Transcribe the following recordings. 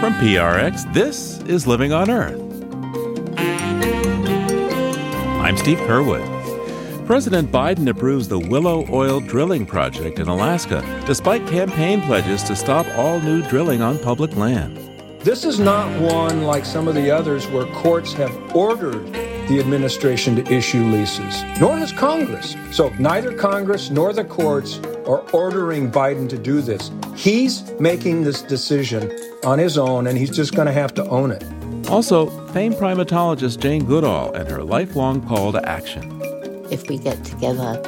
From PRX, this is Living on Earth. I'm Steve Curwood. President Biden approves the Willow Oil drilling project in Alaska, despite campaign pledges to stop all new drilling on public land. This is not one like some of the others where courts have ordered the administration to issue leases, nor has Congress. So neither Congress nor the courts are ordering Biden to do this. He's making this decision on his own, and he's just going to have to own it. Also, famed primatologist Jane Goodall and her lifelong call to action if we get together,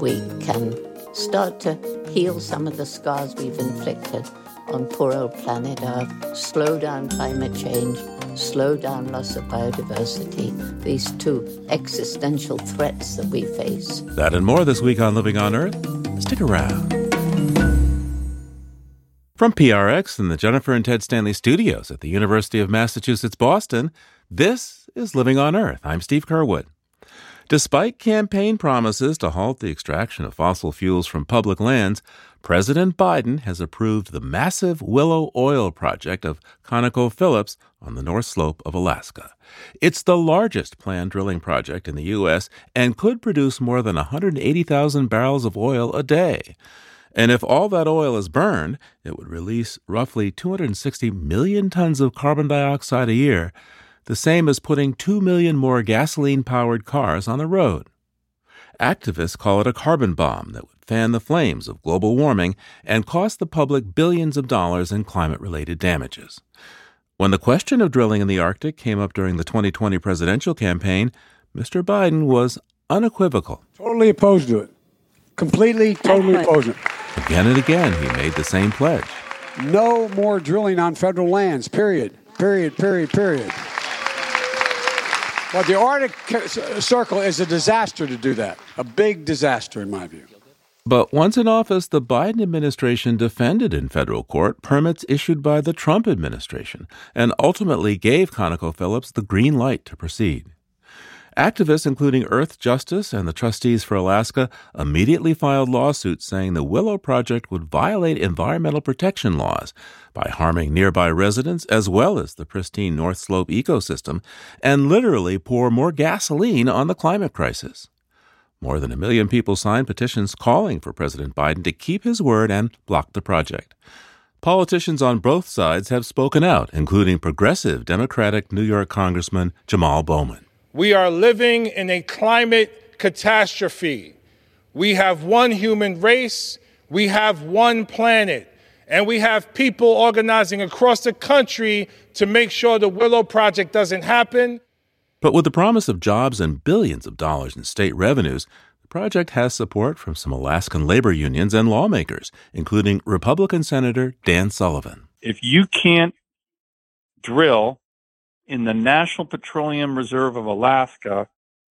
we can start to heal some of the scars we've inflicted on poor old planet Earth, slow down climate change, slow down loss of biodiversity, these two existential threats that we face. That and more this week on Living on Earth. Stick around. From PRX and the Jennifer and Ted Stanley studios at the University of Massachusetts Boston, this is Living on Earth. I'm Steve Curwood. Despite campaign promises to halt the extraction of fossil fuels from public lands, President Biden has approved the massive Willow Oil project of ConocoPhillips on the North Slope of Alaska. It's the largest planned drilling project in the U.S. and could produce more than 180,000 barrels of oil a day. And if all that oil is burned, it would release roughly 260 million tons of carbon dioxide a year, the same as putting 2 million more gasoline powered cars on the road. Activists call it a carbon bomb that would fan the flames of global warming and cost the public billions of dollars in climate related damages. When the question of drilling in the Arctic came up during the 2020 presidential campaign, Mr. Biden was unequivocal. Totally opposed to it. Completely, totally opposed to it. Again and again, he made the same pledge. No more drilling on federal lands, period. Period, period, period. Well, the Arctic Circle is a disaster to do that. A big disaster, in my view. But once in office, the Biden administration defended in federal court permits issued by the Trump administration and ultimately gave ConocoPhillips the green light to proceed. Activists, including Earthjustice and the Trustees for Alaska, immediately filed lawsuits saying the Willow Project would violate environmental protection laws by harming nearby residents as well as the pristine North Slope ecosystem and literally pour more gasoline on the climate crisis. More than a million people signed petitions calling for President Biden to keep his word and block the project. Politicians on both sides have spoken out, including progressive Democratic New York Congressman Jamal Bowman. We are living in a climate catastrophe. We have one human race, we have one planet, and we have people organizing across the country to make sure the Willow Project doesn't happen. But with the promise of jobs and billions of dollars in state revenues, the project has support from some Alaskan labor unions and lawmakers, including Republican Senator Dan Sullivan. If you can't drill in the National Petroleum Reserve of Alaska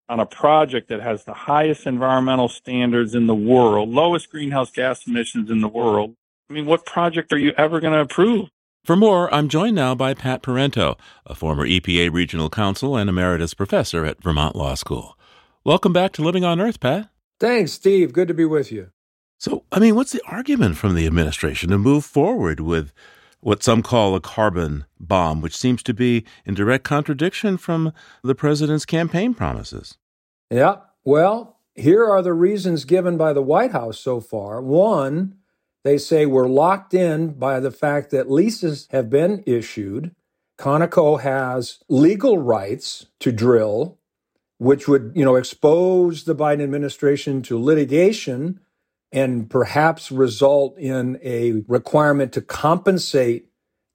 on a project that has the highest environmental standards in the world, lowest greenhouse gas emissions in the world. I mean, what project are you ever going to approve? For more, I'm joined now by Pat Parenteau, a former EPA regional counsel and emeritus professor at Vermont Law School. Welcome back to Living on Earth, Pat. Thanks, Steve. Good to be with you. So, I mean, what's the argument from the administration to move forward with what some call a carbon bomb, which seems to be in direct contradiction from the president's campaign promises. Yeah. Well, here are the reasons given by the White House so far. One, they say we're locked in by the fact that leases have been issued. Conoco has legal rights to drill, which would, you know, expose the Biden administration to litigation and perhaps result in a requirement to compensate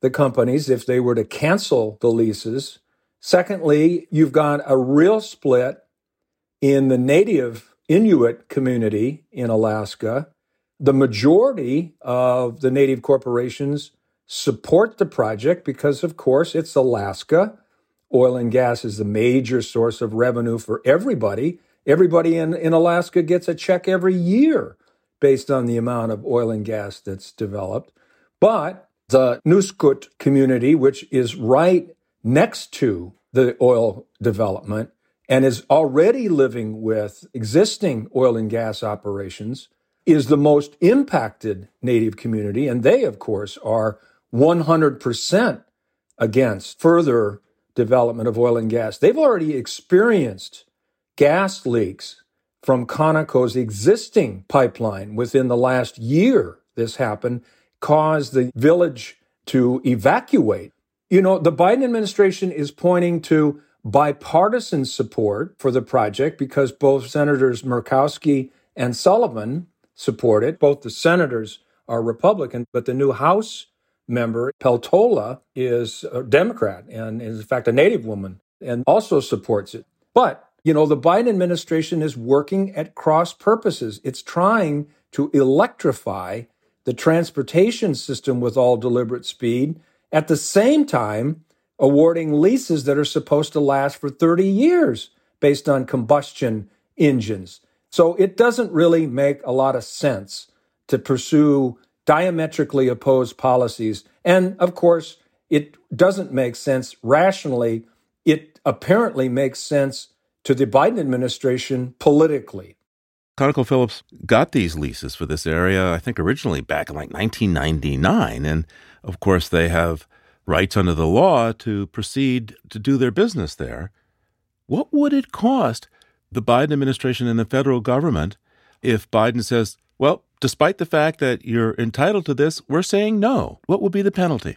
the companies if they were to cancel the leases. Secondly, you've got a real split in the native Inuit community in Alaska. The majority of the native corporations support the project because, of course, it's Alaska. Oil and gas is the major source of revenue for everybody. Everybody in, in Alaska gets a check every year based on the amount of oil and gas that's developed. But the Nuiqsut community, which is right next to the oil development and is already living with existing oil and gas operations, is the most impacted Native community, and they, of course, are 100% against further development of oil and gas. They've already experienced gas leaks from Conoco's existing pipeline within the last year. This happened, caused the village to evacuate. You know, the Biden administration is pointing to bipartisan support for the project because both Senators Murkowski and Sullivan support it. Both the senators are Republican, but the new House member, Peltola, is a Democrat and is, in fact, a Native woman and also supports it. But, you know, the Biden administration is working at cross purposes. It's trying to electrify the transportation system with all deliberate speed at the same time awarding leases that are supposed to last for 30 years based on combustion engines. So it doesn't really make a lot of sense to pursue diametrically opposed policies. And of course, it doesn't make sense rationally. It apparently makes sense to the Biden administration politically. ConocoPhillips got these leases for this area, I think originally back in like 1999. And of course, they have rights under the law to proceed to do their business there. What would it cost the Biden administration and the federal government if Biden says, well, despite the fact that you're entitled to this, we're saying no? What would be the penalty?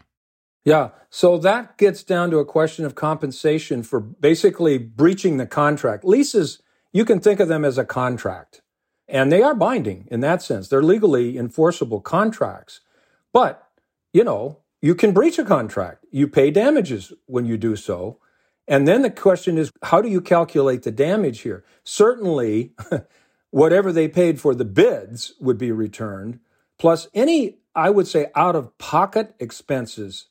Yeah, so that gets down to a question of compensation for basically breaching the contract. Leases, you can think of them as a contract, and they are binding in that sense. They're legally enforceable contracts. But, you know, you can breach a contract. You pay damages when you do so. And then the question is, how do you calculate the damage here? Certainly, whatever they paid for the bids would be returned, plus any, I would say, out of pocket expenses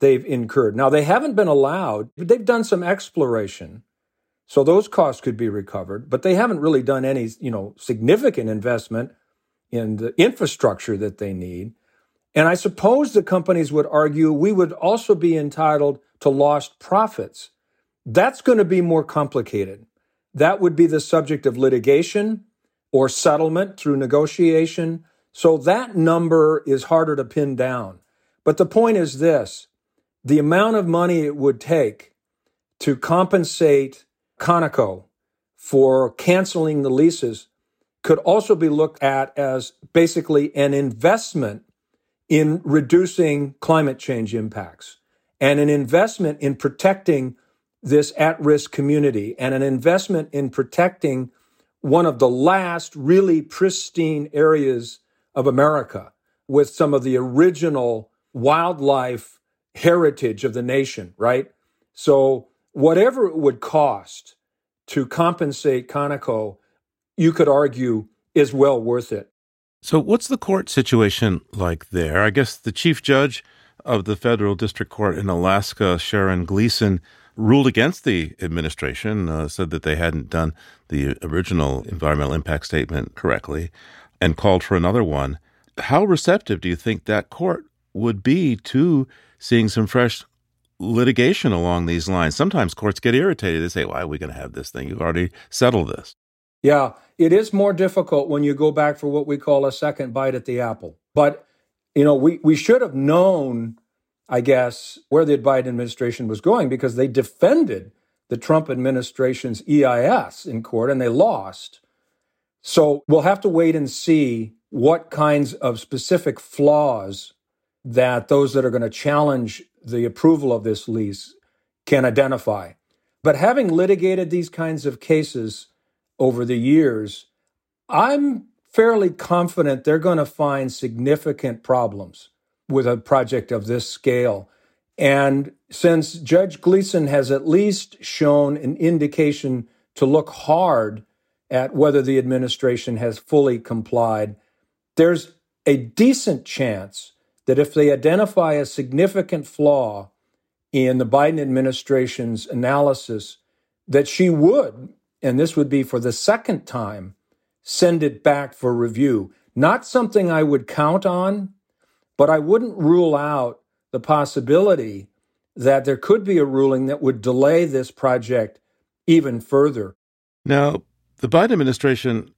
they've incurred. Now, they haven't been allowed, but they've done some exploration. So those costs could be recovered, but they haven't really done any, you know, significant investment in the infrastructure that they need. And I suppose the companies would argue we would also be entitled to lost profits. That's going to be more complicated. That would be the subject of litigation or settlement through negotiation. So that number is harder to pin down. But the point is this the amount of money it would take to compensate Conoco for canceling the leases could also be looked at as basically an investment in reducing climate change impacts and an investment in protecting this at risk community and an investment in protecting one of the last really pristine areas of America with some of the original wildlife heritage of the nation, right? So, whatever it would cost to compensate Conoco, you could argue is well worth it. So, what's the court situation like there? I guess the chief judge of the federal district court in Alaska, Sharon Gleason, ruled against the administration, uh, said that they hadn't done the original environmental impact statement correctly, and called for another one. How receptive do you think that court would be to seeing some fresh litigation along these lines? Sometimes courts get irritated. They say, Why are we going to have this thing? You've already settled this. Yeah, it is more difficult when you go back for what we call a second bite at the apple. But, you know, we, we should have known, I guess, where the Biden administration was going because they defended the Trump administration's EIS in court and they lost. So we'll have to wait and see what kinds of specific flaws that those that are going to challenge the approval of this lease can identify. But having litigated these kinds of cases, over the years, I'm fairly confident they're going to find significant problems with a project of this scale. And since Judge Gleason has at least shown an indication to look hard at whether the administration has fully complied, there's a decent chance that if they identify a significant flaw in the Biden administration's analysis, that she would and this would be for the second time, send it back for review. Not something I would count on, but I wouldn't rule out the possibility that there could be a ruling that would delay this project even further. Now, the Biden administration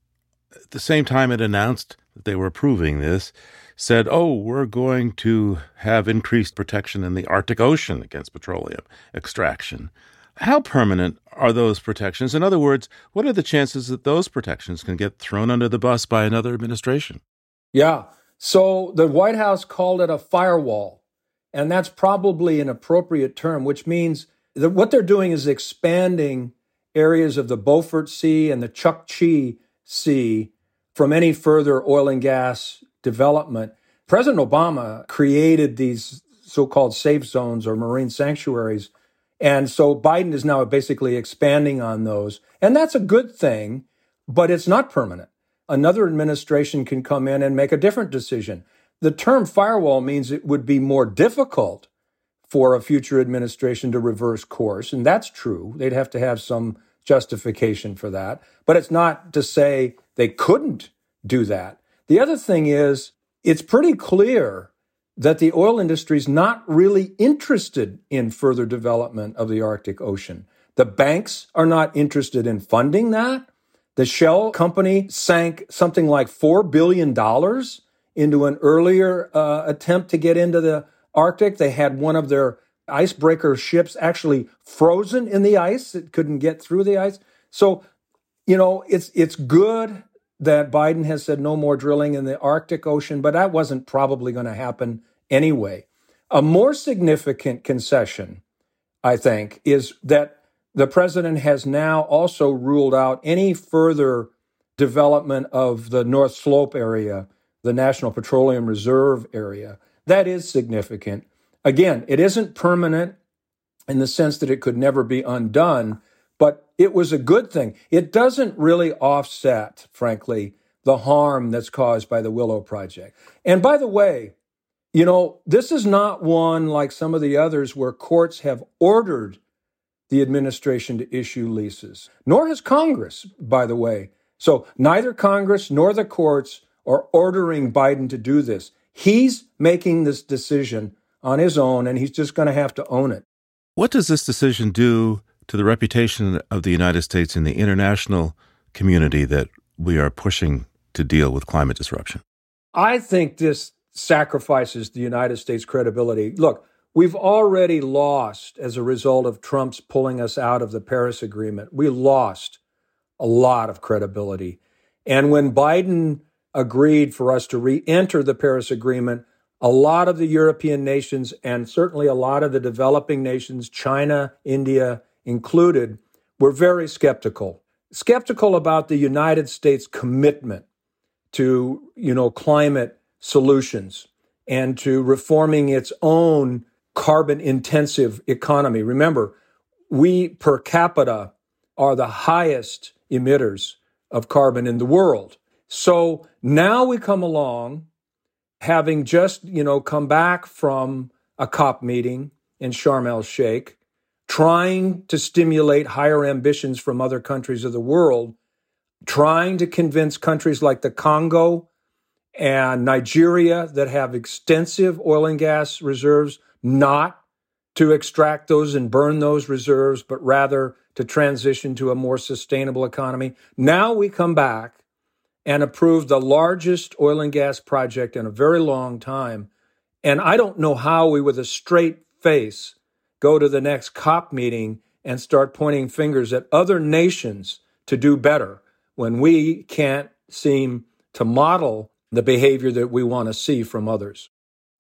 at the same time it announced that they were approving this, said, oh, we're going to have increased protection in the Arctic Ocean against petroleum extraction. How permanent are those protections? In other words, what are the chances that those protections can get thrown under the bus by another administration? Yeah. So the White House called it a firewall. And that's probably an appropriate term, which means that what they're doing is expanding areas of the Beaufort Sea and the Chukchi Sea from any further oil and gas development. President Obama created these so called safe zones or marine sanctuaries. And so Biden is now basically expanding on those. And that's a good thing, but it's not permanent. Another administration can come in and make a different decision. The term firewall means it would be more difficult for a future administration to reverse course. And that's true. They'd have to have some justification for that. But it's not to say they couldn't do that. The other thing is, it's pretty clear that the oil industry is not really interested in further development of the Arctic Ocean. The banks are not interested in funding that. The Shell company sank something like $4 billion into an earlier uh, attempt to get into the Arctic. They had one of their icebreaker ships actually frozen in the ice. It couldn't get through the ice. So, you know, it's it's good that Biden has said no more drilling in the Arctic Ocean, but that wasn't probably going to happen anyway. A more significant concession, I think, is that the president has now also ruled out any further development of the North Slope area, the National Petroleum Reserve area. That is significant. Again, it isn't permanent in the sense that it could never be undone, but it was a good thing. It doesn't really offset, frankly, the harm that's caused by the Willow Project. And by the way, you know, this is not one like some of the others where courts have ordered the administration to issue leases, nor has Congress, by the way. So neither Congress nor the courts are ordering Biden to do this. He's making this decision on his own, and he's just going to have to own it. What does this decision do to the reputation of the United States in the international community that we are pushing to deal with climate disruption? I think this sacrifices the United States' credibility. Look, we've already lost as a result of Trump's pulling us out of the Paris Agreement. We lost a lot of credibility. And when Biden agreed for us to re enter the Paris Agreement, a lot of the European nations and certainly a lot of the developing nations, China, India included, were very skeptical. Skeptical about the United States commitment to, you know, climate solutions and to reforming its own carbon intensive economy. Remember, we per capita are the highest emitters of carbon in the world. So now we come along having just, you know, come back from a COP meeting in Sharm el Sheikh, trying to stimulate higher ambitions from other countries of the world, trying to convince countries like the Congo and Nigeria that have extensive oil and gas reserves not to extract those and burn those reserves, but rather to transition to a more sustainable economy. Now we come back and approve the largest oil and gas project in a very long time. And I don't know how we, with a straight face, go to the next COP meeting and start pointing fingers at other nations to do better when we can't seem to model the behavior that we want to see from others.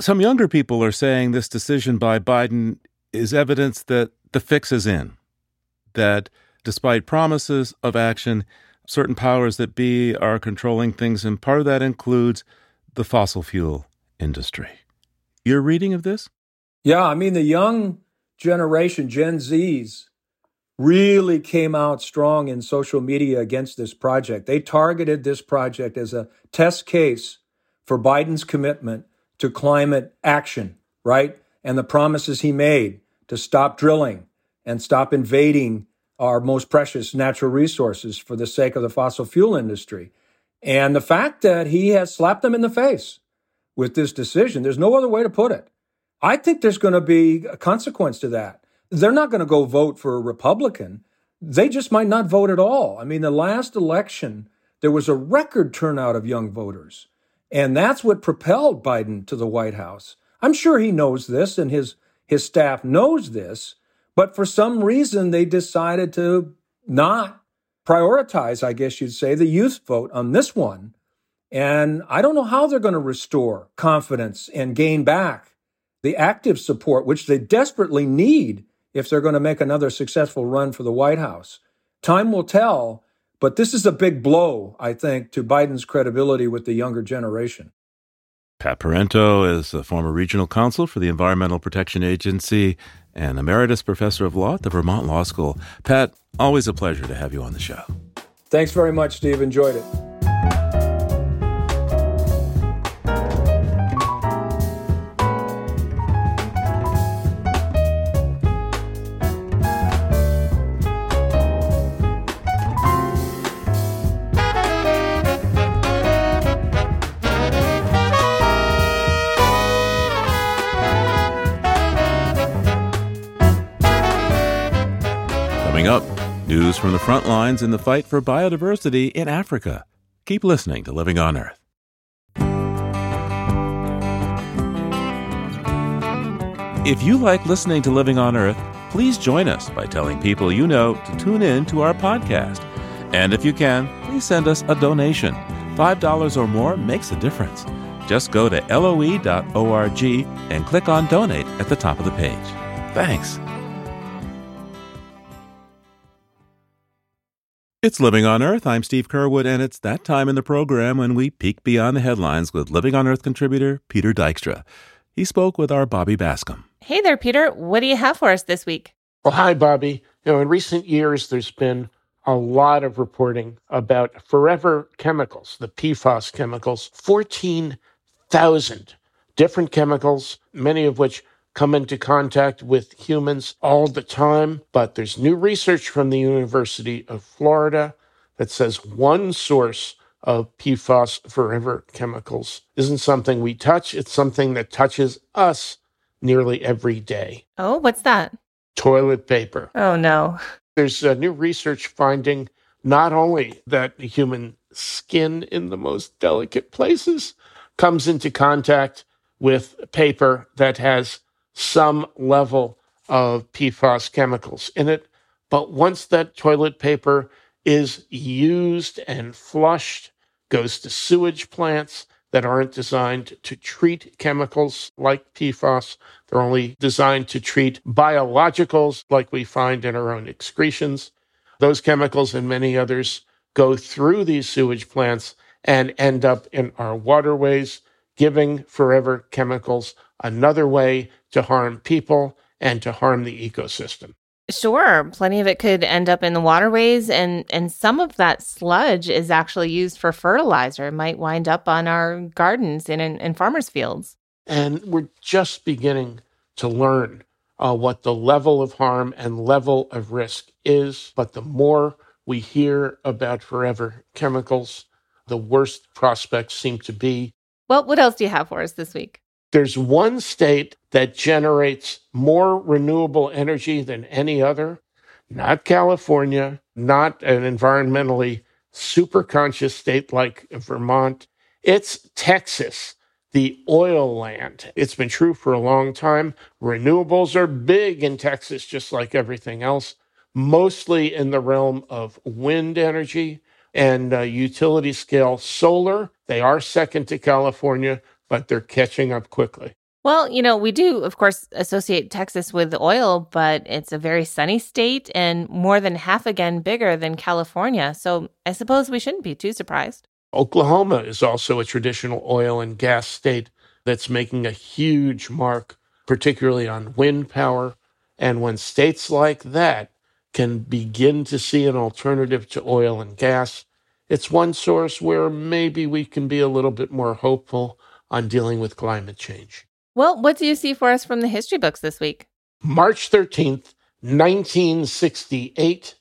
Some younger people are saying this decision by Biden is evidence that the fix is in, that despite promises of action, certain powers that be are controlling things, and part of that includes the fossil fuel industry. Your reading of this? Yeah, I mean, the young generation, Gen Zs, really came out strong in social media against this project. They targeted this project as a test case for Biden's commitment to climate action, right? And the promises he made to stop drilling and stop invading our most precious natural resources for the sake of the fossil fuel industry. And the fact that he has slapped them in the face with this decision, there's no other way to put it. I think there's going to be a consequence to that. They're not going to go vote for a Republican. They just might not vote at all. I mean, the last election there was a record turnout of young voters. And that's what propelled Biden to the White House. I'm sure he knows this and his, his staff knows this, but for some reason they decided to not prioritize, I guess you'd say, the youth vote on this one. And I don't know how they're going to restore confidence and gain back the active support, which they desperately need if they're going to make another successful run for the White House. Time will tell, but this is a big blow, I think, to Biden's credibility with the younger generation. Pat Parenteau is a former regional counsel for the Environmental Protection Agency and emeritus professor of law at the Vermont Law School. Pat, always a pleasure to have you on the show. Thanks very much, Steve. Enjoyed it. From the front lines in the fight for biodiversity in Africa. Keep listening to Living on Earth. If you like listening to Living on Earth, please join us by telling people you know to tune in to our podcast. And if you can, please send us a donation. $5 or more makes a difference. Just go to loe.org and click on donate at the top of the page. Thanks. It's Living on Earth. I'm Steve Curwood, and it's that time in the program when we peek beyond the headlines with Living on Earth contributor Peter Dykstra. He spoke with our Bobby Bascom. Hey there, Peter. What do you have for us this week? Well, hi, Bobby. You know, in recent years, there's been a lot of reporting about forever chemicals, the PFAS chemicals, 14,000 different chemicals, many of which come into contact with humans all the time, but there's new research from the University of Florida that says one source of PFAS forever chemicals isn't something we touch, it's something that touches us nearly every day. Oh, what's that? Toilet paper. Oh, no. There's a new research finding not only that the human skin in the most delicate places comes into contact with paper that has some level of PFAS chemicals in it. But once that toilet paper is used and flushed, goes to sewage plants that aren't designed to treat chemicals like PFAS. They're only designed to treat biologicals like we find in our own excretions. Those chemicals and many others go through these sewage plants and end up in our waterways, giving forever chemicals another way to harm people and to harm the ecosystem. Sure, plenty of it could end up in the waterways and and some of that sludge is actually used for fertilizer. It might wind up on our gardens and in, in farmers' fields. And we're just beginning to learn uh, what the level of harm and level of risk is. But the more we hear about forever chemicals, the worse prospects seem to be. Well, what else do you have for us this week? There's one state that generates more renewable energy than any other, not California, not an environmentally super conscious state like Vermont. It's Texas, the oil land. It's been true for a long time. Renewables are big in Texas, just like everything else, mostly in the realm of wind energy and uh, utility scale solar. They are second to California, but they're catching up quickly. Well, you know, we do, of course, associate Texas with oil, but it's a very sunny state and more than half again bigger than California. So I suppose we shouldn't be too surprised. Oklahoma is also a traditional oil and gas state that's making a huge mark, particularly on wind power. And when states like that can begin to see an alternative to oil and gas, it's one source where maybe we can be a little bit more hopeful on dealing with climate change. Well, what do you see for us from the history books this week? March 13th, 1968,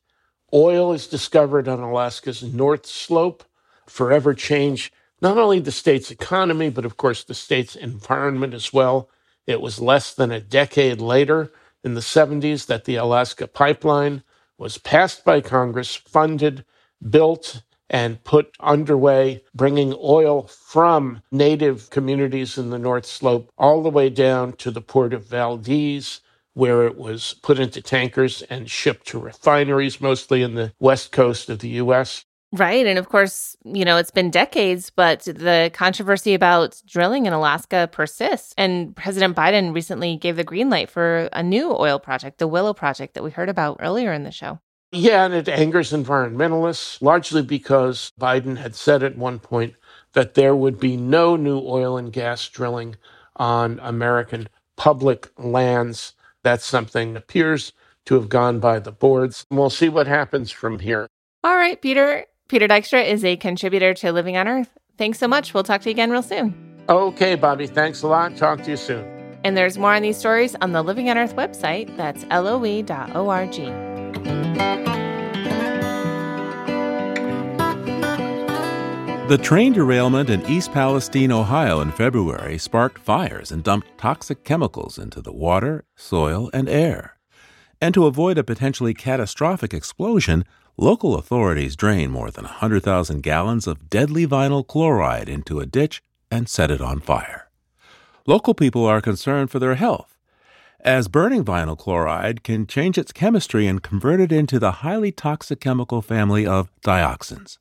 oil is discovered on Alaska's North Slope, forever change not only the state's economy, but of course the state's environment as well. It was less than a decade later, in the 70s, that the Alaska Pipeline was passed by Congress, funded, built, and put underway bringing oil from native communities in the North Slope all the way down to the port of Valdez, where it was put into tankers and shipped to refineries, mostly in the west coast of the U.S. Right. And of course, you know, it's been decades, but the controversy about drilling in Alaska persists. And President Biden recently gave the green light for a new oil project, the Willow Project that we heard about earlier in the show. Yeah, and it angers environmentalists, largely because Biden had said at one point that there would be no new oil and gas drilling on American public lands. That's something that appears to have gone by the boards. We'll see what happens from here. All right, Peter. Peter Dykstra is a contributor to Living on Earth. Thanks so much. We'll talk to you again real soon. Okay, Bobby. Thanks a lot. Talk to you soon. And there's more on these stories on the Living on Earth website. That's loe.org. The train derailment in East Palestine, Ohio in February sparked fires and dumped toxic chemicals into the water, soil, and air. And to avoid a potentially catastrophic explosion, local authorities drain more than 100,000 gallons of deadly vinyl chloride into a ditch and set it on fire. Local people are concerned for their health, as burning vinyl chloride can change its chemistry and convert it into the highly toxic chemical family of dioxins.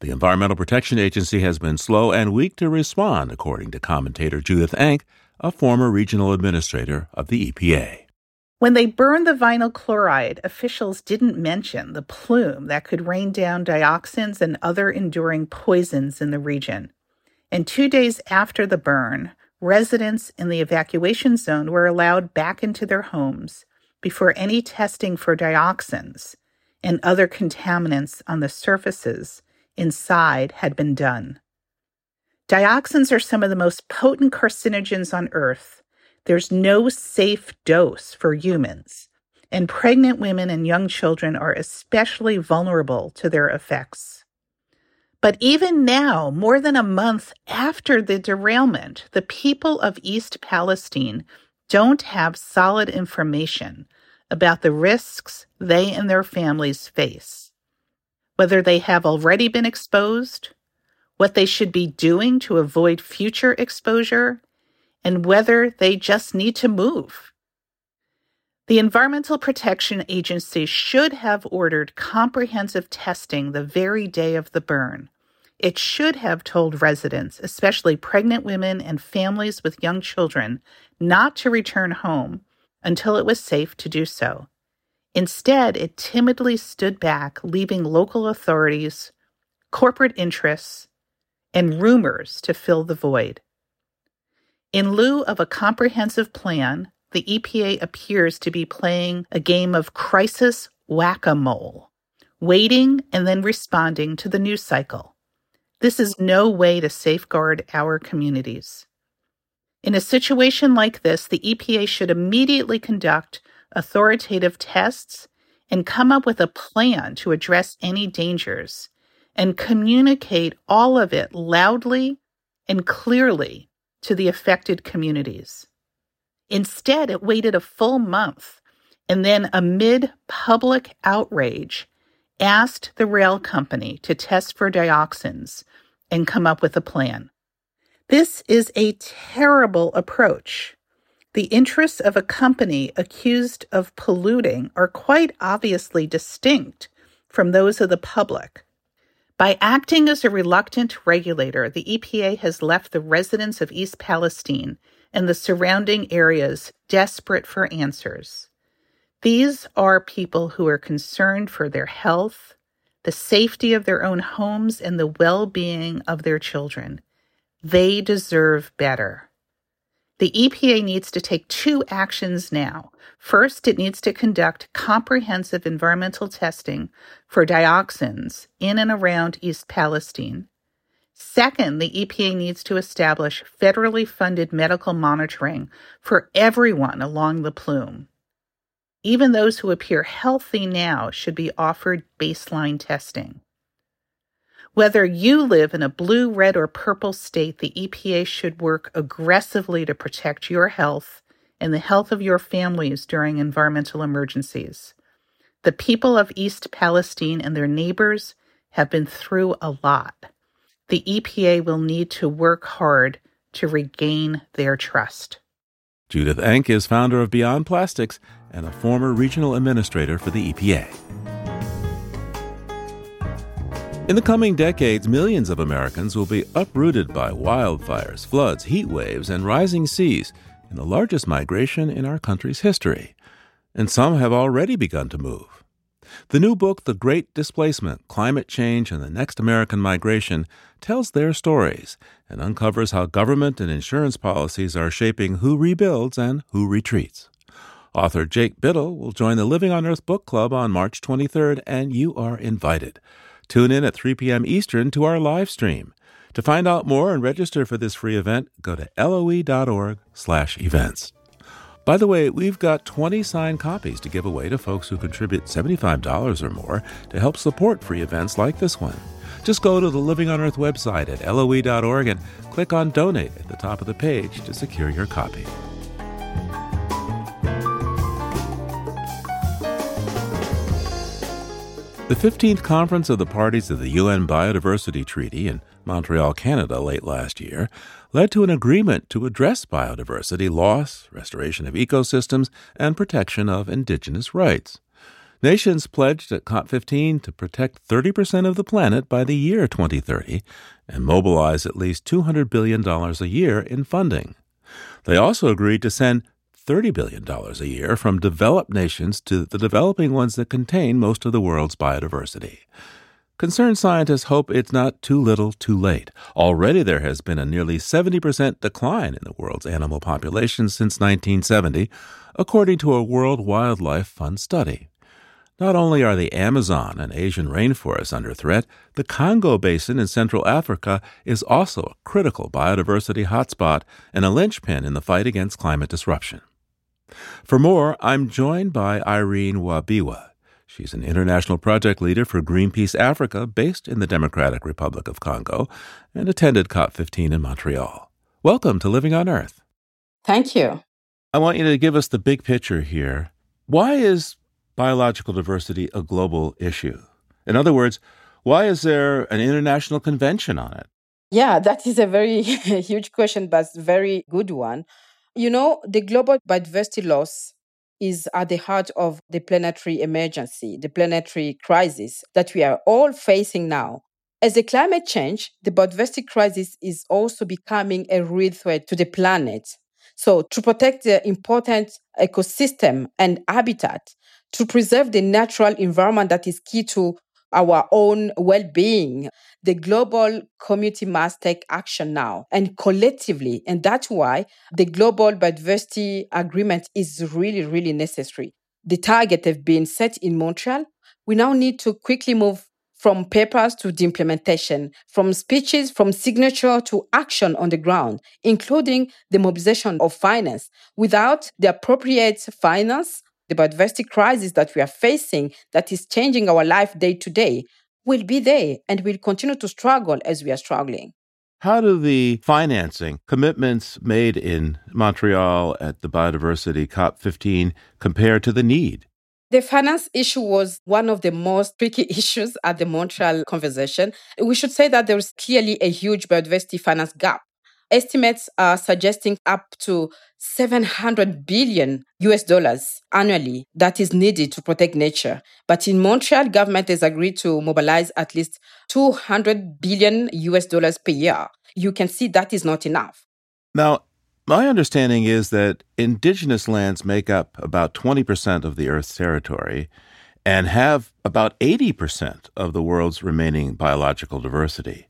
The Environmental Protection Agency has been slow and weak to respond, according to commentator Judith Enck, a former regional administrator of the EPA. When they burned the vinyl chloride, officials didn't mention the plume that could rain down dioxins and other enduring poisons in the region. And two days after the burn, residents in the evacuation zone were allowed back into their homes before any testing for dioxins and other contaminants on the surfaces inside had been done. Dioxins are some of the most potent carcinogens on Earth. There's no safe dose for humans, and pregnant women and young children are especially vulnerable to their effects. But even now, more than a month after the derailment, the people of East Palestine don't have solid information about the risks they and their families face whether they have already been exposed, what they should be doing to avoid future exposure, and whether they just need to move. The Environmental Protection Agency should have ordered comprehensive testing the very day of the burn. It should have told residents, especially pregnant women and families with young children, not to return home until it was safe to do so. Instead, it timidly stood back, leaving local authorities, corporate interests, and rumors to fill the void. In lieu of a comprehensive plan, the EPA appears to be playing a game of crisis whack a mole, waiting and then responding to the news cycle. This is no way to safeguard our communities. In a situation like this, the EPA should immediately conduct authoritative tests and come up with a plan to address any dangers and communicate all of it loudly and clearly to the affected communities. Instead, it waited a full month and then, amid public outrage, asked the rail company to test for dioxins and come up with a plan. This is a terrible approach the interests of a company accused of polluting are quite obviously distinct from those of the public. By acting as a reluctant regulator, the EPA has left the residents of East Palestine and the surrounding areas desperate for answers. These are people who are concerned for their health, the safety of their own homes, and the well being of their children. They deserve better. The EPA needs to take two actions now. First, it needs to conduct comprehensive environmental testing for dioxins in and around East Palestine. Second, the EPA needs to establish federally funded medical monitoring for everyone along the plume. Even those who appear healthy now should be offered baseline testing. Whether you live in a blue, red, or purple state, the EPA should work aggressively to protect your health and the health of your families during environmental emergencies. The people of East Palestine and their neighbors have been through a lot. The EPA will need to work hard to regain their trust. Judith Enck is founder of Beyond Plastics and a former regional administrator for the EPA. In the coming decades, millions of Americans will be uprooted by wildfires, floods, heat waves, and rising seas in the largest migration in our country's history. And some have already begun to move. The new book, The Great Displacement Climate Change and the Next American Migration, tells their stories and uncovers how government and insurance policies are shaping who rebuilds and who retreats. Author Jake Bittle will join the Living on Earth Book Club on March 23rd, and you are invited. Tune in at 3 p.m. Eastern to our live stream. To find out more and register for this free event, go to loe.org/events. By the way, we've got 20 signed copies to give away to folks who contribute $75 or more to help support free events like this one. Just go to the Living on Earth website at loe.org and click on Donate at the top of the page to secure your copy. The 15th Conference of the Parties of the UN Biodiversity Treaty in Montreal, Canada, late last year, led to an agreement to address biodiversity loss, restoration of ecosystems, and protection of indigenous rights. Nations pledged at COP15 to protect 30% of the planet by the year 2030 and mobilize at least $200 billion a year in funding. They also agreed to send $30 billion a year from developed nations to the developing ones that contain most of the world's biodiversity. Concerned scientists hope it's not too little too late. Already there has been a nearly 70% decline in the world's animal population since 1970, according to a World Wildlife Fund study. Not only are the Amazon and Asian rainforests under threat, the Congo Basin in Central Africa is also a critical biodiversity hotspot and a linchpin in the fight against climate disruption. For more, I'm joined by Irene Wabiwa. She's an international project leader for Greenpeace Africa based in the Democratic Republic of Congo and attended COP15 in Montreal. Welcome to Living on Earth. Thank you. I want you to give us the big picture here. Why is biological diversity a global issue? In other words, why is there an international convention on it? Yeah, that is a very huge question, but very good one. You know, the global biodiversity loss is at the heart of the planetary emergency, the planetary crisis that we are all facing now. As a climate change, the biodiversity crisis is also becoming a real threat to the planet. So, to protect the important ecosystem and habitat, to preserve the natural environment that is key to our own well being. The global community must take action now and collectively. And that's why the Global Biodiversity Agreement is really, really necessary. The target have been set in Montreal. We now need to quickly move from papers to the implementation, from speeches, from signature to action on the ground, including the mobilization of finance. Without the appropriate finance, the biodiversity crisis that we are facing that is changing our life day to day will be there and will continue to struggle as we are struggling. How do the financing commitments made in Montreal at the Biodiversity COP15 compare to the need? The finance issue was one of the most tricky issues at the Montreal conversation. We should say that there is clearly a huge biodiversity finance gap. Estimates are suggesting up to 700 billion US dollars annually that is needed to protect nature. But in Montreal, government has agreed to mobilize at least 200 billion US dollars per year. You can see that is not enough. Now, my understanding is that indigenous lands make up about 20% of the Earth's territory and have about 80% of the world's remaining biological diversity.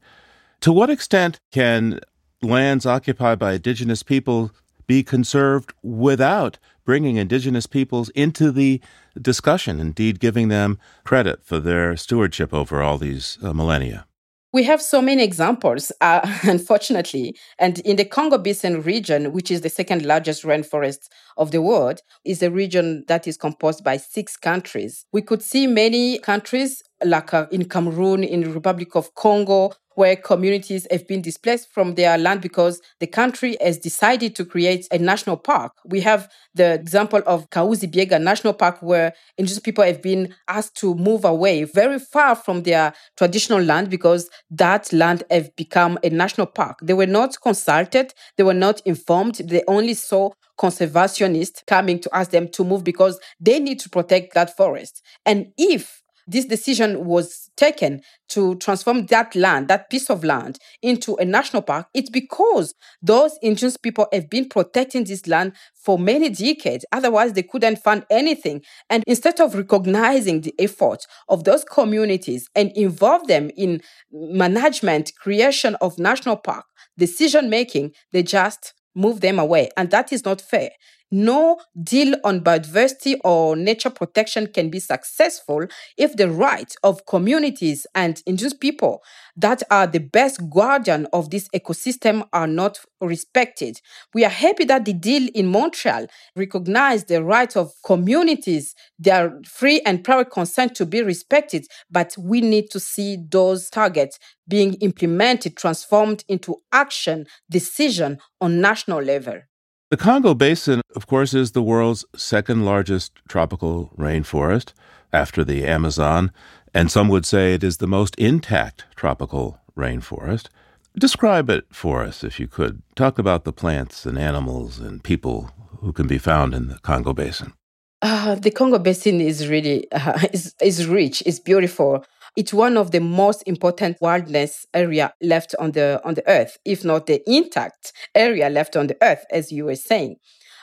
To what extent can lands occupied by indigenous people be conserved without bringing indigenous peoples into the discussion, indeed giving them credit for their stewardship over all these uh, millennia. We have so many examples, uh, unfortunately. And in the Congo Basin region, which is the second largest rainforest of the world, is a region that is composed by six countries. We could see many countries like uh, in Cameroon, in the Republic of Congo, where communities have been displaced from their land because the country has decided to create a national park. We have the example of Kahuzi-Biega National Park, where indigenous people have been asked to move away very far from their traditional land because that land have become a national park. They were not consulted, they were not informed, they only saw conservationists coming to ask them to move because they need to protect that forest. And if this decision was taken to transform that land, that piece of land, into a national park, it's because those indigenous people have been protecting this land for many decades. Otherwise, they couldn't fund anything. And instead of recognizing the effort of those communities and involve them in management, creation of national park, decision making, they just move them away. And that is not fair. No deal on biodiversity or nature protection can be successful if the rights of communities and indigenous people that are the best guardian of this ecosystem are not respected. We are happy that the deal in Montreal recognized the rights of communities, their free and private consent to be respected, but we need to see those targets being implemented, transformed into action, decision on national level. The Congo Basin, of course, is the world's second largest tropical rainforest after the Amazon, and some would say it is the most intact tropical rainforest. Describe it for us, if you could. Talk about the plants and animals and people who can be found in the Congo Basin. Uh, the Congo Basin is really uh, is, is rich, it's beautiful. It's one of the most important wilderness area left on the on the earth, if not the intact area left on the earth, as you were saying.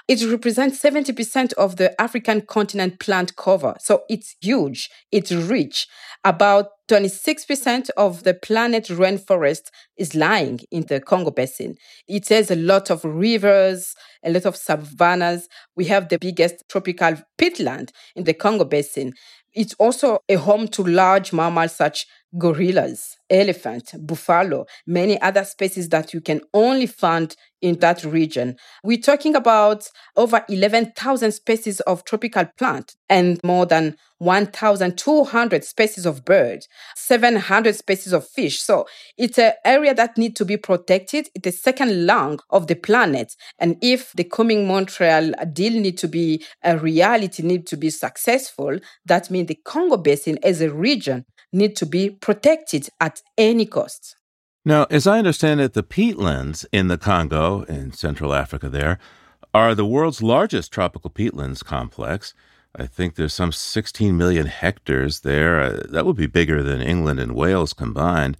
It represents 70% of the African continent plant cover. So it's huge, it's rich. About 26% of the planet rainforest is lying in the Congo Basin. It has a lot of rivers, a lot of savannas. We have the biggest tropical peatland in the Congo Basin. It's also a home to large mammals such gorillas, elephant, buffalo, many other species that you can only find in that region. We're talking about over 11,000 species of tropical plant and more than 1,200 species of bird, 700 species of fish. So it's an area that needs to be protected. It's the second lung of the planet. And if the coming Montreal deal need to be a reality, need to be successful, that means the Congo Basin as a region need to be protected at any cost. Now, as I understand it, the peatlands in the Congo, in Central Africa, there, are the world's largest tropical peatlands complex. I think there's some 16 million hectares there. Uh, that would be bigger than England and Wales combined.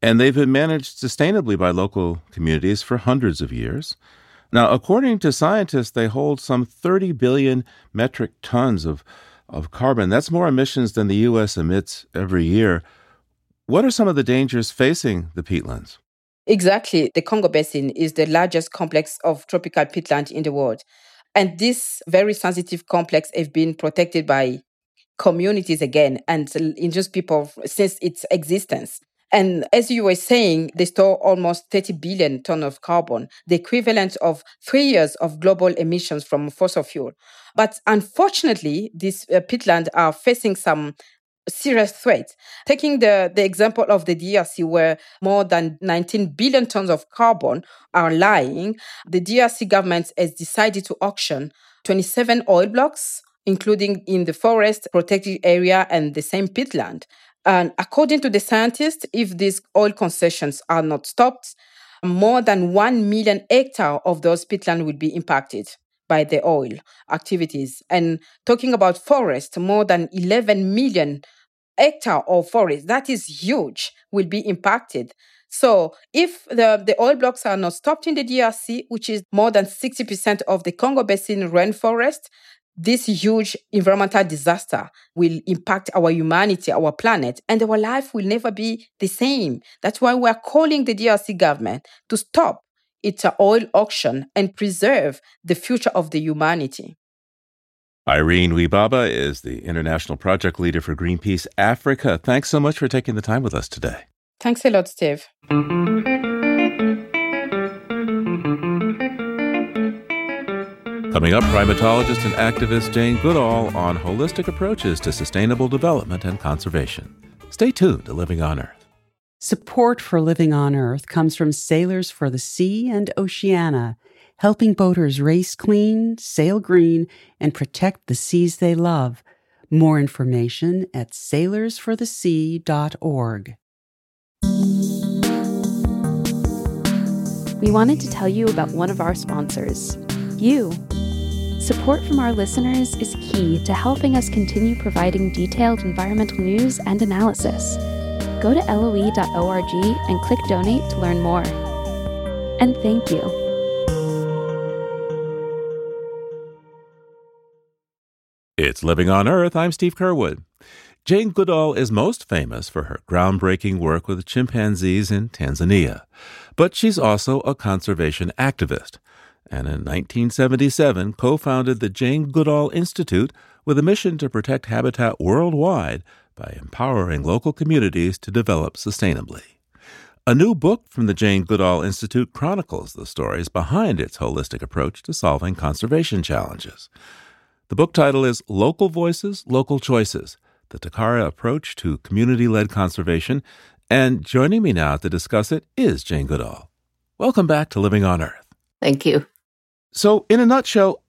And they've been managed sustainably by local communities for hundreds of years. Now, according to scientists, they hold some 30 billion metric tons of, of carbon. That's more emissions than the U.S. emits every year. What are some of the dangers facing the peatlands? Exactly. The Congo Basin is the largest complex of tropical peatland in the world. And this very sensitive complex have been protected by communities again and indigenous people since its existence. And as you were saying, they store almost 30 billion tons of carbon, the equivalent of three years of global emissions from fossil fuel. But unfortunately, these uh, peatlands are facing some serious threat. Taking the, the example of the DRC, where more than 19 billion tons of carbon are lying, the DRC government has decided to auction 27 oil blocks, including in the forest protected area and the same peatland. And according to the scientists, if these oil concessions are not stopped, more than 1 million hectare of those peatland will be impacted by the oil activities. And talking about forest, more than 11 million hectare of forest, that is huge, will be impacted. So if the, the oil blocks are not stopped in the DRC, which is more than 60% of the Congo Basin rainforest, this huge environmental disaster will impact our humanity, our planet, and our life will never be the same. That's why we're calling the DRC government to stop its oil auction and preserve the future of the humanity. Irene Wabiwa is the international project leader for Greenpeace Africa. Thanks so much for taking the time with us today. Thanks a lot, Steve. Coming up, primatologist and activist Jane Goodall on holistic approaches to sustainable development and conservation. Stay tuned to Living on Earth. Support for Living on Earth comes from Sailors for the Sea and Oceana, helping boaters race clean, sail green, and protect the seas they love. More information at sailorsforthesea.org. We wanted to tell you about one of our sponsors, you. Support from our listeners is key to helping us continue providing detailed environmental news and analysis go to loe.org and click donate to learn more. And thank you. It's Living on Earth. I'm Steve Curwood. Jane Goodall is most famous for her groundbreaking work with chimpanzees in Tanzania, but she's also a conservation activist, and in 1977 co founded the Jane Goodall Institute with a mission to protect habitat worldwide by empowering local communities to develop sustainably. A new book from the Jane Goodall Institute chronicles the stories behind its holistic approach to solving conservation challenges. The book title is Local Voices, Local Choices The Tacare Approach to Community Led Conservation. And joining me now to discuss it is Jane Goodall. Welcome back to Living on Earth. Thank you. So, in a nutshell,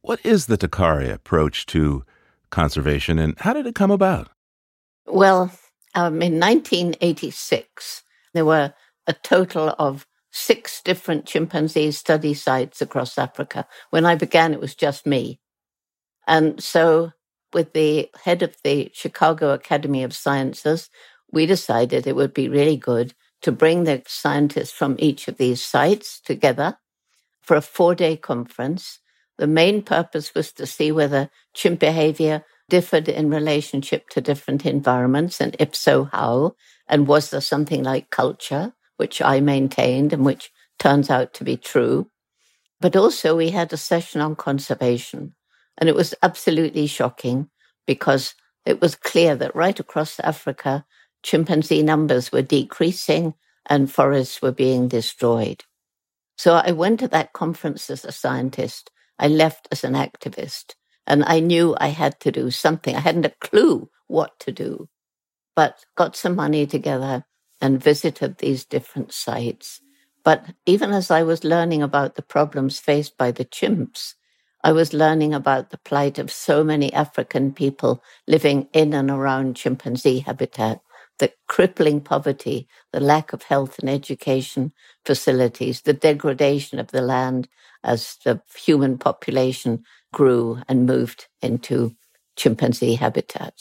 what is the Tacare approach to conservation and how did it come about? Well, um, in 1986, there were a total of six different chimpanzee study sites across Africa. When I began, it was just me. And so, with the head of the Chicago Academy of Sciences, we decided it would be really good to bring the scientists from each of these sites together for a four day conference. The main purpose was to see whether chimp behavior differed in relationship to different environments? And if so, how? And was there something like culture, which I maintained and which turns out to be true? But also, we had a session on conservation. And it was absolutely shocking because it was clear that right across Africa, chimpanzee numbers were decreasing and forests were being destroyed. So I went to that conference as a scientist. I left as an activist. And I knew I had to do something. I hadn't a clue what to do, but got some money together and visited these different sites. But even as I was learning about the problems faced by the chimps, I was learning about the plight of so many African people living in and around chimpanzee habitat, the crippling poverty, the lack of health and education facilities, the degradation of the land as the human population grew and moved into chimpanzee habitat.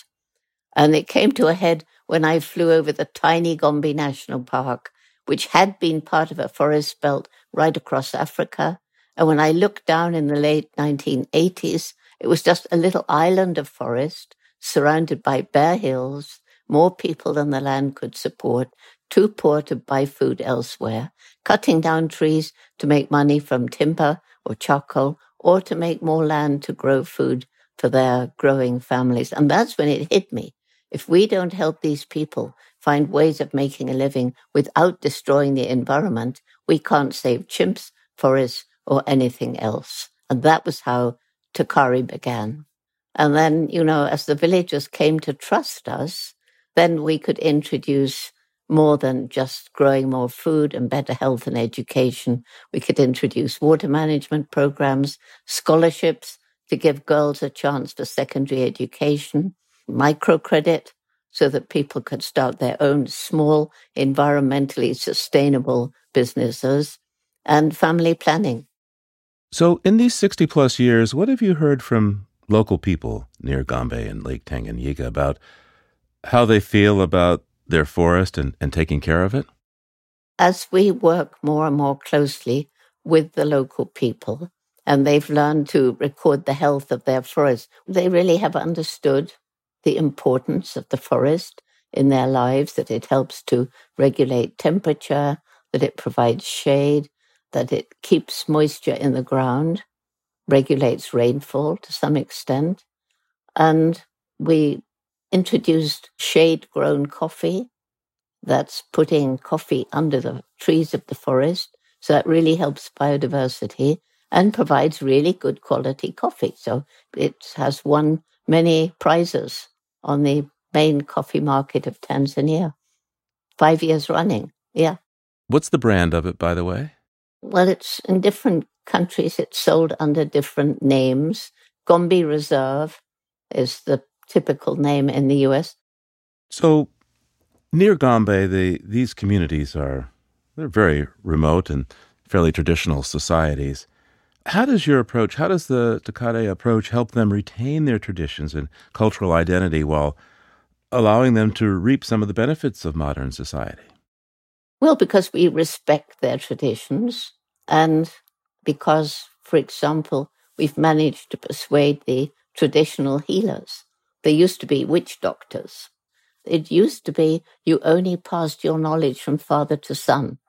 And it came to a head when I flew over the tiny Gombe National Park, which had been part of a forest belt right across Africa. And when I looked down in the late 1980s, it was just a little island of forest surrounded by bare hills, more people than the land could support, too poor to buy food elsewhere, cutting down trees to make money from timber or charcoal or to make more land to grow food for their growing families. And that's when it hit me. If we don't help these people find ways of making a living without destroying the environment, we can't save chimps, forests, or anything else. And that was how Tacare began. And then, you know, as the villagers came to trust us, then we could introduce more than just growing more food and better health and education. We could introduce water management programs, scholarships to give girls a chance for secondary education, microcredit so that people could start their own small, environmentally sustainable businesses, and family planning. So, in these 60 plus years, what have you heard from local people near Gombe and Lake Tanganyika about how they feel about their forest and, and taking care of it? As we work more and more closely with the local people, and they've learned to record the health of their forest, they really have understood the importance of the forest in their lives, that it helps to regulate temperature, that it provides shade, that it keeps moisture in the ground, regulates rainfall to some extent. And we introduced shade grown coffee. That's putting coffee under the trees of the forest. So that really helps biodiversity and provides really good quality coffee. So it has won many prizes on the main coffee market of Tanzania. five years running. Yeah. What's the brand of it, by the way? Well, it's in different countries, it's sold under different names. Gombe Reserve is the typical name in the US. So, near Gombe, the, these communities are they're very remote and fairly traditional societies. How does your approach, how does the Tacare approach help them retain their traditions and cultural identity while allowing them to reap some of the benefits of modern society? Well, because we respect their traditions and because, for example, we've managed to persuade the traditional healers. There used to be witch doctors. It used to be you only passed your knowledge from father to son.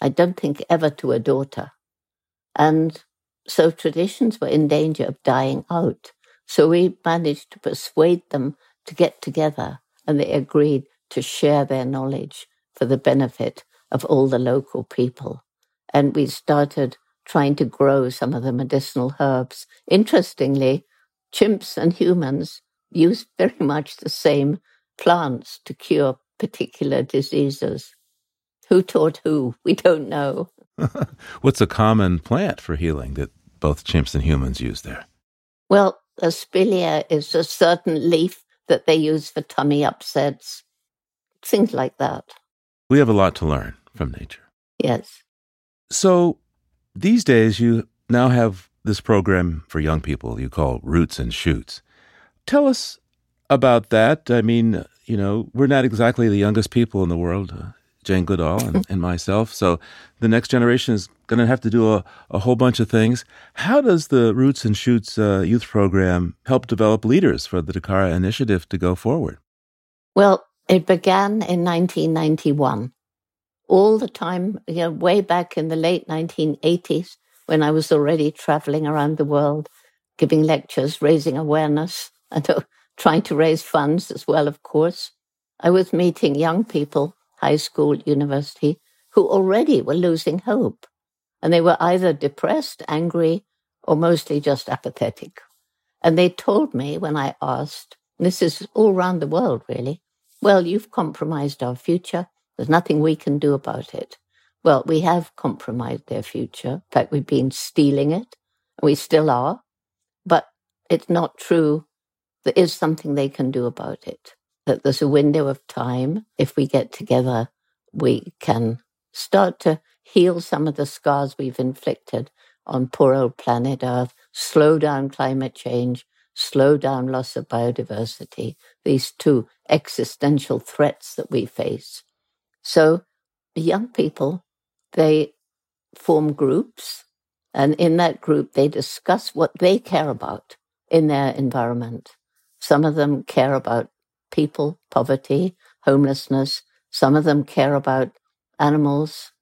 I don't think ever to a daughter. And so traditions were in danger of dying out. So we managed to persuade them to get together and they agreed to share their knowledge for the benefit of all the local people. And we started trying to grow some of the medicinal herbs. Interestingly, chimps and humans use very much the same plants to cure particular diseases. Who taught who? We don't know. What's a common plant for healing that both chimps and humans use there? Well, Aspilia is a certain leaf that they use for tummy upsets, things like that. We have a lot to learn from nature. Yes. So these days, you now have this program for young people you call Roots and Shoots. Tell us about that. I mean, you know, we're not exactly the youngest people in the world, uh, Jane Goodall and, and, myself. So the next generation is going to have to do a, a, whole bunch of things. How does the Roots and Shoots uh, youth program help develop leaders for the Tacare initiative to go forward? Well, it began in 1991 all the time, you know, way back in the late 1980s when I was already traveling around the world, giving lectures, raising awareness, and uh, trying to raise funds as well, of course. I was meeting young people, high school, university, who already were losing hope. And they were either depressed, angry, or mostly just apathetic. And they told me when I asked, this is all around the world, really, well, you've compromised our future. There's nothing we can do about it. Well, we have compromised their future. In fact, we've been stealing it. We still are. But it's not true. There is something they can do about it. That there's a window of time. If we get together, we can start to heal some of the scars we've inflicted on poor old planet Earth, slow down climate change, slow down loss of biodiversity, these two existential threats that we face. So young people, they form groups, and in that group, they discuss what they care about in their environment. Some of them care about people, poverty, homelessness. Some of them care about animals,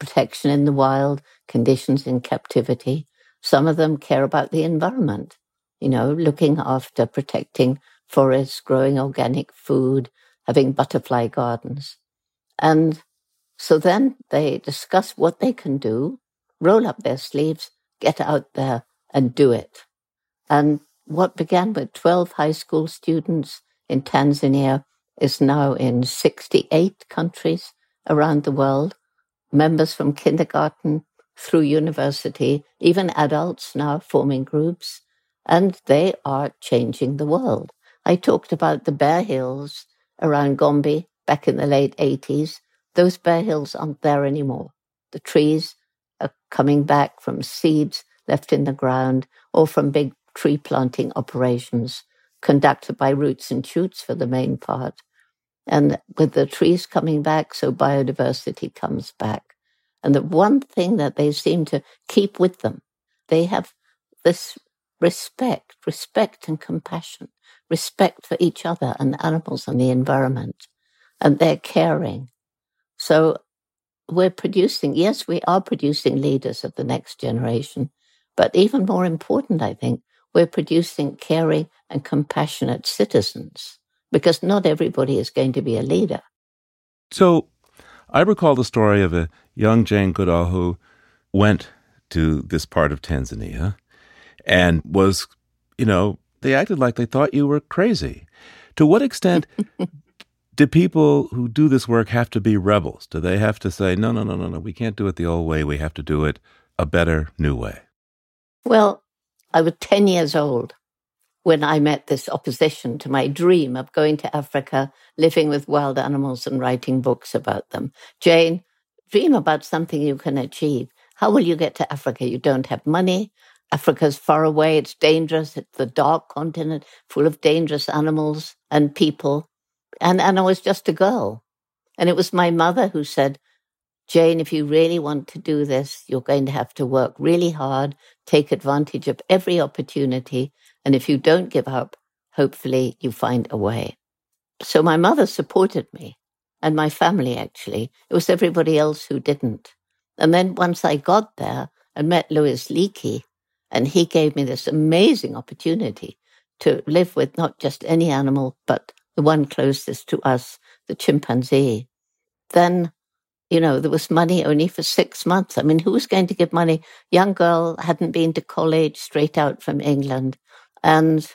protection in the wild, conditions in captivity. Some of them care about the environment, you know, looking after protecting forests, growing organic food, having butterfly gardens. And so then they discuss what they can do, roll up their sleeves, get out there and do it. And what began with 12 high school students in Tanzania is now in 68 countries around the world, members from kindergarten through university, even adults now forming groups, and they are changing the world. I talked about the Bare Hills around Gombe back in the late 80s, those bare hills aren't there anymore. The trees are coming back from seeds left in the ground or from big tree planting operations conducted by roots and shoots for the main part. And with the trees coming back, so biodiversity comes back. And the one thing that they seem to keep with them, they have this respect, respect and compassion, respect for each other and animals and the environment and they're caring. So we're producing, yes, we are producing leaders of the next generation, but even more important, I think, we're producing caring and compassionate citizens because not everybody is going to be a leader. So I recall the story of a young Jane Goodall who went to this part of Tanzania and was, you know, they acted like they thought you were crazy. To what extent do people who do this work have to be rebels? Do they have to say, no, no, no, no, no, we can't do it the old way. We have to do it a better, new way? Well, I was 10 years old when I met this opposition to my dream of going to Africa, living with wild animals and writing books about them. Jane, dream about something you can achieve. How will you get to Africa? You don't have money. Africa's far away. It's dangerous. It's the dark continent full of dangerous animals and people. And, and I was just a girl. And it was my mother who said, Jane, if you really want to do this, you're going to have to work really hard, take advantage of every opportunity. And if you don't give up, hopefully you find a way. So my mother supported me and my family, actually. It was everybody else who didn't. And then once I got there, I met Louis Leakey, and he gave me this amazing opportunity to live with not just any animal, but the one closest to us, the chimpanzee. Then, you know, there was money only for six months. I mean, who was going to give money? Young girl hadn't been to college, straight out from England. And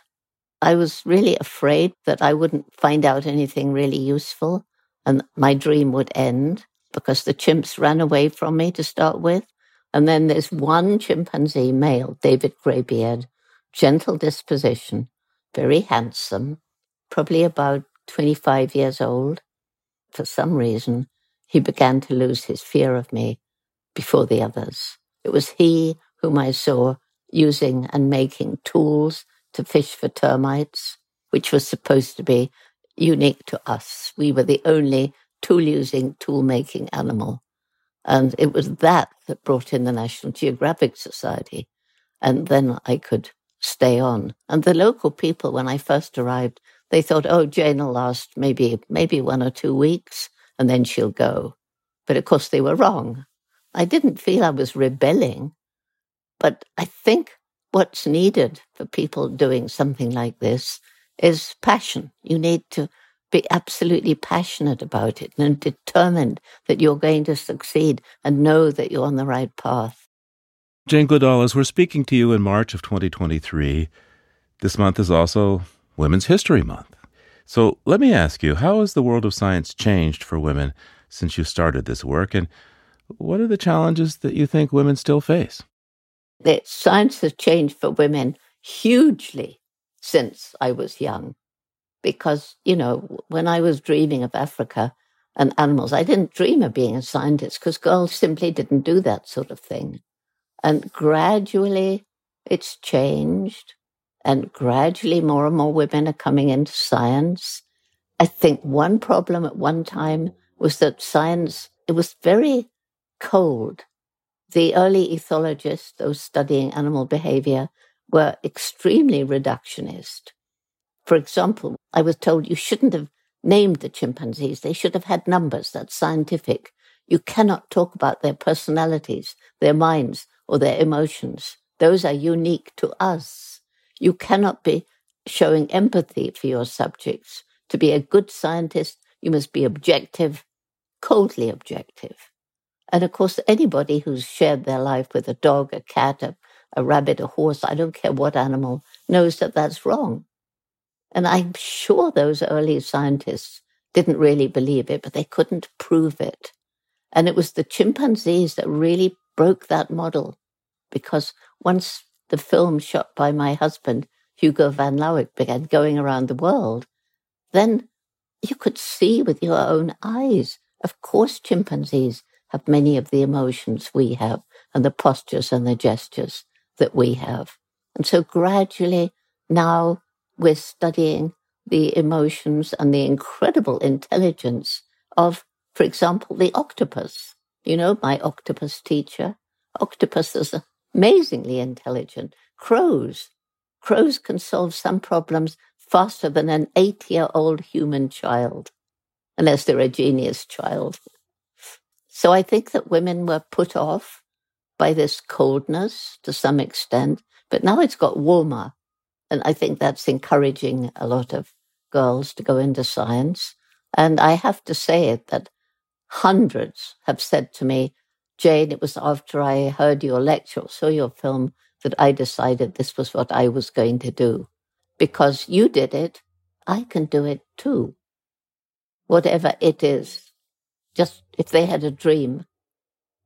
I was really afraid that I wouldn't find out anything really useful and my dream would end because the chimps ran away from me to start with. And then there's one chimpanzee male, David Greybeard, gentle disposition, very handsome, probably about 25 years old. For some reason, he began to lose his fear of me before the others. It was he whom I saw using and making tools to fish for termites, which was supposed to be unique to us. We were the only tool using, tool making animal. And it was that that brought in the National Geographic Society. And then I could stay on. And the local people, when I first arrived, they thought, oh, Jane will last maybe, maybe one or two weeks and then she'll go. But of course they were wrong. I didn't feel I was rebelling, but I think what's needed for people doing something like this is passion. You need to be absolutely passionate about it and determined that you're going to succeed and know that you're on the right path. Jane Goodall, as we're speaking to you in March of 2023, this month is also Women's History Month. So let me ask you, how has the world of science changed for women since you started this work? And what are the challenges that you think women still face? Science has changed for women hugely since I was young. Because, you know, when I was dreaming of Africa and animals, I didn't dream of being a scientist because girls simply didn't do that sort of thing. And gradually it's changed. And gradually more and more women are coming into science. I think one problem at one time was that science, it was very cold. The early ethologists, those studying animal behavior, were extremely reductionist. For example, I was told you shouldn't have named the chimpanzees. They should have had numbers. That's scientific. You cannot talk about their personalities, their minds, or their emotions. Those are unique to us. You cannot be showing empathy for your subjects. To be a good scientist, you must be objective, coldly objective. And of course, anybody who's shared their life with a dog, a cat, a a rabbit, a horse, I don't care what animal, knows that that's wrong. And I'm sure those early scientists didn't really believe it, but they couldn't prove it. And it was the chimpanzees that really broke that model because once the film shot by my husband, Hugo van Lawick, began going around the world, then you could see with your own eyes. Of course, chimpanzees have many of the emotions we have and the postures and the gestures that we have. And so gradually now we're studying the emotions and the incredible intelligence of, for example, the octopus. You know, my octopus teacher. Octopus is amazingly intelligent. Crows. Crows can solve some problems faster than an eight year old human child, unless they're a genius child. So I think that women were put off by this coldness to some extent, but now it's got warmer. And I think that's encouraging a lot of girls to go into science. And I have to say it that hundreds have said to me, Jane, it was after I heard your lecture or saw your film that I decided this was what I was going to do. Because you did it, I can do it too. whatever it is. Just if they had a dream,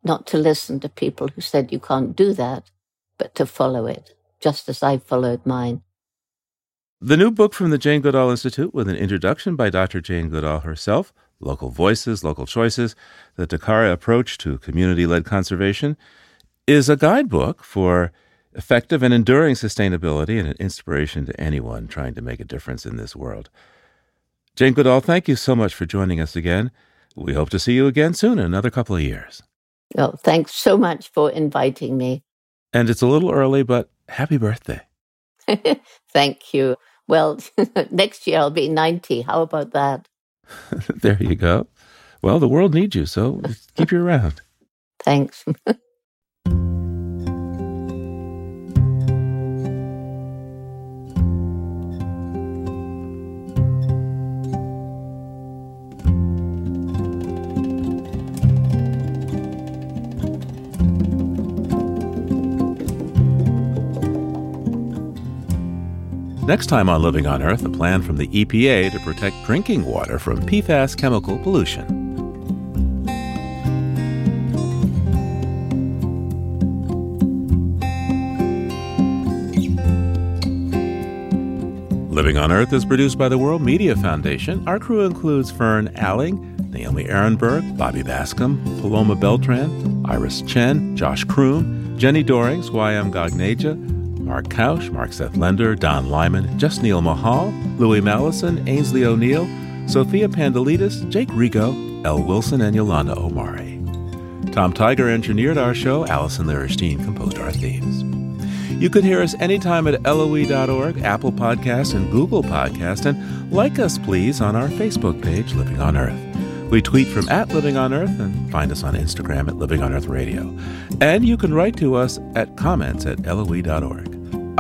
not to listen to people who said you can't do that, but to follow it, just as I followed mine. The new book from the Jane Goodall Institute, with an introduction by Dr. Jane Goodall herself, Local Voices, Local Choices, the Tacare Approach to Community Led Conservation, is a guidebook for effective and enduring sustainability and an inspiration to anyone trying to make a difference in this world. Jane Goodall, thank you so much for joining us again. We hope to see you again soon in another couple of years. Oh, thanks so much for inviting me. And it's a little early, but happy birthday. Thank you. Well, next year I'll be 90. How about that? there you go. Well, the world needs you, so keep you around. Thanks. Next time on Living on Earth, a plan from the EPA to protect drinking water from PFAS chemical pollution. Living on Earth is produced by the World Media Foundation. Our crew includes Fern Alling, Naomi Arenberg, Bobby Bascom, Paloma Beltran, Iris Chen, Josh Croom, Jenni Doering, YM Gagneja, Mark Kausch, Mark Seth Lender, Don Lyman, Just Neil Mahal, Louis Mallison, Ainsley O'Neill, Sophia Pandelides, Jake Rego, L. Wilson, and Yolanda Omari. Tom Tiger engineered our show. Alison Lirish Dean composed our themes. You can hear us anytime at LOE.org, Apple Podcasts, and Google Podcast. And like us, please, on our Facebook page, Living on Earth. We tweet from at Living on Earth and find us on Instagram at Living on Earth Radio. And you can write to us at comments at LOE.org.